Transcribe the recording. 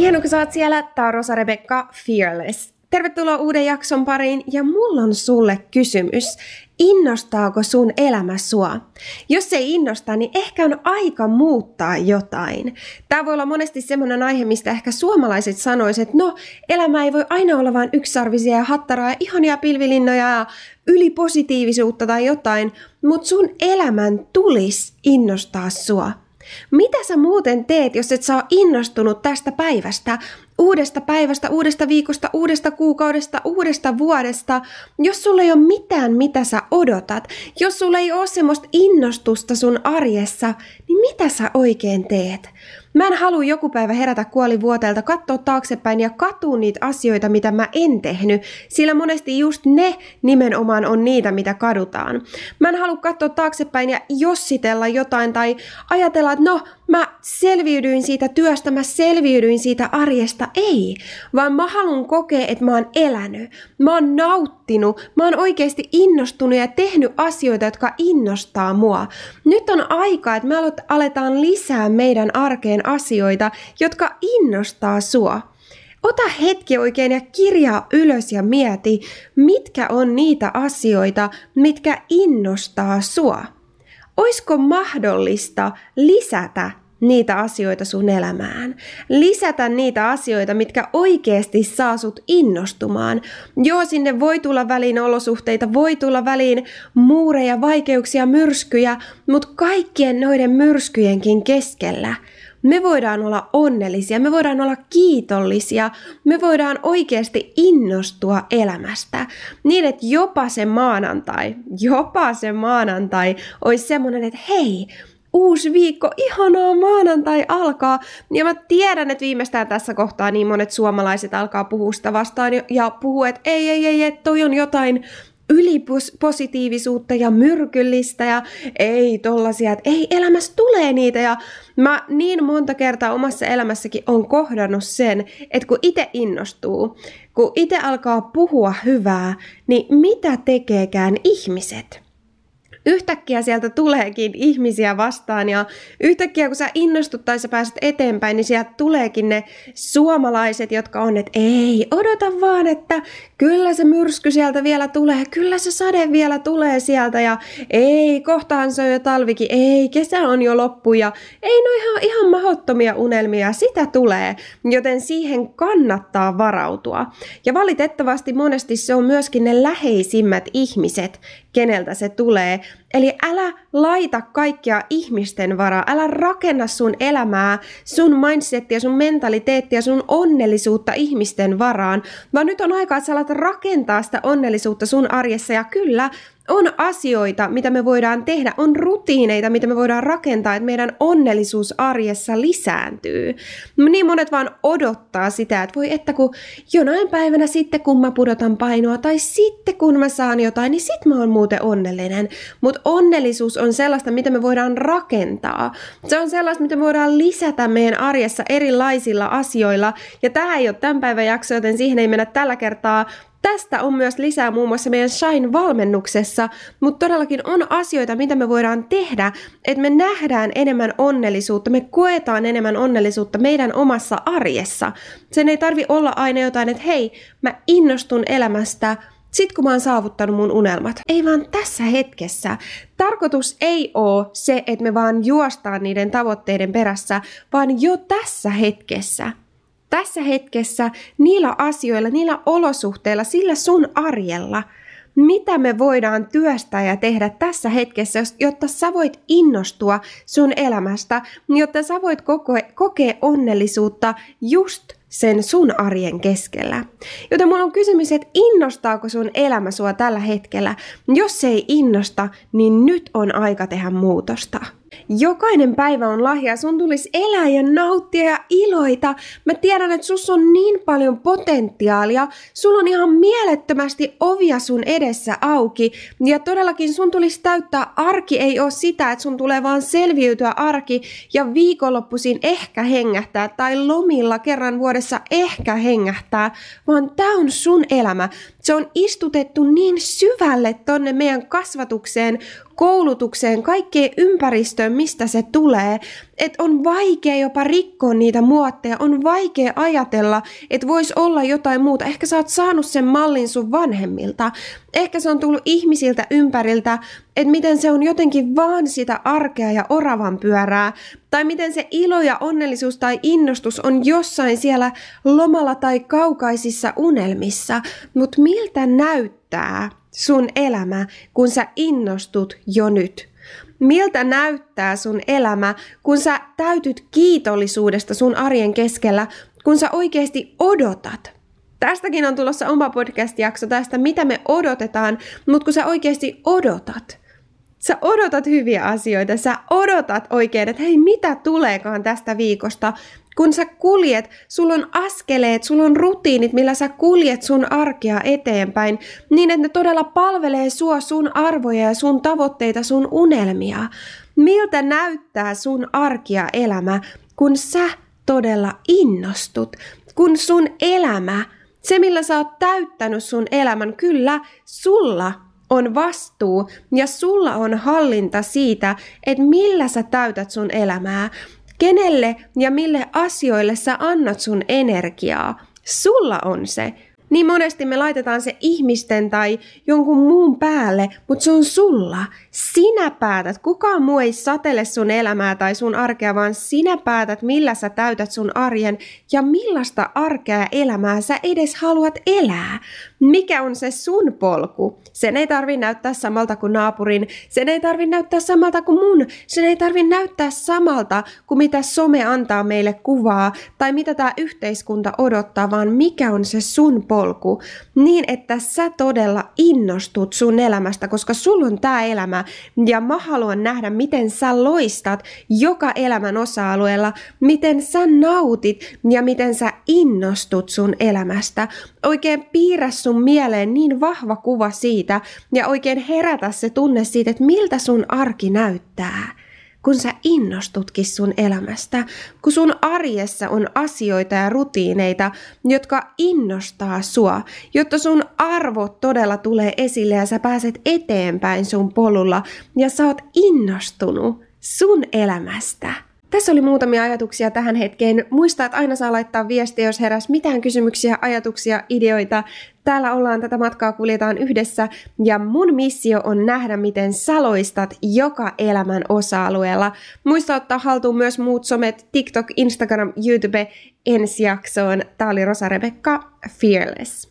Ihana, kun sä oot siellä. Tää on Rosa Rebecca Fearless. Tervetuloa uuden jakson pariin ja mulla on sulle kysymys. Innostaako sun elämä sua? Jos ei innosta, niin ehkä on aika muuttaa jotain. Tämä voi olla monesti semmoinen aihe, mistä ehkä suomalaiset sanoisivat, että no, elämä ei voi aina olla vain yksarvisia ja hattaraa ja ihania pilvilinnoja ja ylipositiivisuutta tai jotain, mutta sun elämän tulisi innostaa sua. Mitä sä muuten teet, jos et saa innostunut tästä päivästä, uudesta päivästä, uudesta viikosta, uudesta kuukaudesta, uudesta vuodesta, jos sulla ei ole mitään, mitä sä odotat, jos sulla ei ole semmoista innostusta sun arjessa, niin mitä sä oikein teet? Mä en halua joku päivä herätä kuolivuoteelta, katsoa taaksepäin ja katua niitä asioita, mitä mä en tehnyt, sillä monesti just ne nimenomaan on niitä, mitä kadutaan. Mä en halua katsoa taaksepäin ja jossitella jotain tai ajatella, että no, mä selviydyin siitä työstä, mä selviydyin siitä arjesta. Ei, vaan mä haluan kokea, että mä oon elänyt, mä oon nauttinut, mä oon oikeasti innostunut ja tehnyt asioita, jotka innostaa mua. Nyt on aika, että me aletaan lisää meidän arkeen asioita, jotka innostaa sua. Ota hetki oikein ja kirjaa ylös ja mieti, mitkä on niitä asioita, mitkä innostaa sua. Oisko mahdollista lisätä niitä asioita sun elämään. Lisätä niitä asioita, mitkä oikeasti saa sut innostumaan. Joo, sinne voi tulla väliin olosuhteita, voi tulla väliin muureja, vaikeuksia, myrskyjä, mutta kaikkien noiden myrskyjenkin keskellä me voidaan olla onnellisia, me voidaan olla kiitollisia, me voidaan oikeasti innostua elämästä. Niin, että jopa se maanantai, jopa se maanantai olisi semmoinen, että hei, uusi viikko, ihanaa maanantai alkaa. Ja mä tiedän, että viimeistään tässä kohtaa niin monet suomalaiset alkaa puhua sitä vastaan ja puhuu, että ei, ei, ei, että toi on jotain ylipositiivisuutta ja myrkyllistä ja ei tollasia, että ei elämässä tulee niitä ja mä niin monta kertaa omassa elämässäkin on kohdannut sen, että kun itse innostuu, kun itse alkaa puhua hyvää, niin mitä tekeekään ihmiset? yhtäkkiä sieltä tuleekin ihmisiä vastaan ja yhtäkkiä kun sä innostut tai sä pääset eteenpäin, niin sieltä tuleekin ne suomalaiset, jotka on, että ei, odota vaan, että kyllä se myrsky sieltä vielä tulee, kyllä se sade vielä tulee sieltä ja ei, kohtaan se on jo talvikin, ei, kesä on jo loppu ja ei no ihan, ihan mahottomia unelmia, sitä tulee, joten siihen kannattaa varautua. Ja valitettavasti monesti se on myöskin ne läheisimmät ihmiset, keneltä se tulee. Eli älä laita kaikkia ihmisten varaa, älä rakenna sun elämää, sun mindsettiä, sun mentaliteettia, sun onnellisuutta ihmisten varaan, vaan nyt on aika, että sä alat rakentaa sitä onnellisuutta sun arjessa. Ja kyllä, on asioita, mitä me voidaan tehdä, on rutiineita, mitä me voidaan rakentaa, että meidän onnellisuus arjessa lisääntyy. Niin monet vaan odottaa sitä, että voi että kun jonain päivänä sitten kun mä pudotan painoa tai sitten kun mä saan jotain, niin sit mä oon muuten onnellinen. Mutta onnellisuus on sellaista, mitä me voidaan rakentaa. Se on sellaista, mitä me voidaan lisätä meidän arjessa erilaisilla asioilla. Ja tämä ei ole tämän päivän jakso, joten siihen ei mennä tällä kertaa, Tästä on myös lisää muun muassa meidän Shine-valmennuksessa, mutta todellakin on asioita, mitä me voidaan tehdä, että me nähdään enemmän onnellisuutta, me koetaan enemmän onnellisuutta meidän omassa arjessa. Sen ei tarvi olla aina jotain, että hei, mä innostun elämästä, sit kun mä oon saavuttanut mun unelmat. Ei vaan tässä hetkessä. Tarkoitus ei ole se, että me vaan juostaan niiden tavoitteiden perässä, vaan jo tässä hetkessä tässä hetkessä, niillä asioilla, niillä olosuhteilla, sillä sun arjella, mitä me voidaan työstää ja tehdä tässä hetkessä, jotta sä voit innostua sun elämästä, jotta sä voit kokea onnellisuutta just sen sun arjen keskellä. Joten mulla on kysymys, että innostaako sun elämä sua tällä hetkellä? Jos se ei innosta, niin nyt on aika tehdä muutosta. Jokainen päivä on lahja, sun tulisi elää ja nauttia ja iloita. Mä tiedän, että sus on niin paljon potentiaalia, sulla on ihan mielettömästi ovia sun edessä auki. Ja todellakin sun tulisi täyttää arki, ei ole sitä, että sun tulee vaan selviytyä arki ja viikonloppuisin ehkä hengähtää tai lomilla kerran vuodessa ehkä hengähtää, vaan tää on sun elämä. Se on istutettu niin syvälle tonne meidän kasvatukseen, koulutukseen, kaikkeen ympäristöön, mistä se tulee, että on vaikea jopa rikkoa niitä muotteja, on vaikea ajatella, että voisi olla jotain muuta. Ehkä sä oot saanut sen mallin sun vanhemmilta, ehkä se on tullut ihmisiltä ympäriltä, että miten se on jotenkin vaan sitä arkea ja oravan pyörää, tai miten se ilo ja onnellisuus tai innostus on jossain siellä lomalla tai kaukaisissa unelmissa, mutta miltä näyttää sun elämä, kun sä innostut jo nyt? Miltä näyttää sun elämä, kun sä täytyt kiitollisuudesta sun arjen keskellä, kun sä oikeasti odotat? Tästäkin on tulossa oma podcast-jakso tästä, mitä me odotetaan, mutta kun sä oikeasti odotat, sä odotat hyviä asioita, sä odotat oikein, että hei, mitä tuleekaan tästä viikosta, kun sä kuljet, sulla on askeleet, sulla on rutiinit, millä sä kuljet sun arkea eteenpäin, niin että ne todella palvelee sua, sun arvoja ja sun tavoitteita, sun unelmia. Miltä näyttää sun arkia elämä, kun sä todella innostut, kun sun elämä, se millä sä oot täyttänyt sun elämän, kyllä sulla on vastuu ja sulla on hallinta siitä, että millä sä täytät sun elämää. Kenelle ja mille asioille sä annat sun energiaa? Sulla on se. Niin monesti me laitetaan se ihmisten tai jonkun muun päälle, mutta se on sulla. Sinä päätät. Kukaan muu ei satele sun elämää tai sun arkea, vaan sinä päätät, millä sä täytät sun arjen ja millaista arkea ja elämää sä edes haluat elää. Mikä on se sun polku? Sen ei tarvi näyttää samalta kuin naapurin, sen ei tarvi näyttää samalta kuin mun, sen ei tarvi näyttää samalta kuin mitä some antaa meille kuvaa tai mitä tämä yhteiskunta odottaa, vaan mikä on se sun polku, niin että sä todella innostut sun elämästä, koska sulla on tämä elämä ja mä haluan nähdä, miten sä loistat joka elämän osa-alueella, miten sä nautit ja miten sä innostut sun elämästä. Oikein piirrä sun mieleen niin vahva kuva siitä ja oikein herätä se tunne siitä, että miltä sun arki näyttää kun sä innostutkin sun elämästä, kun sun arjessa on asioita ja rutiineita, jotka innostaa sua, jotta sun arvot todella tulee esille ja sä pääset eteenpäin sun polulla ja sä oot innostunut sun elämästä. Tässä oli muutamia ajatuksia tähän hetkeen. Muista, että aina saa laittaa viestiä, jos heräs mitään kysymyksiä, ajatuksia, ideoita. Täällä ollaan tätä matkaa kuljetaan yhdessä ja mun missio on nähdä, miten saloistat joka elämän osa-alueella. Muista ottaa haltuun myös muut somet, TikTok, Instagram, YouTube ensi jaksoon. Tää oli Rosa Rebekka, Fearless.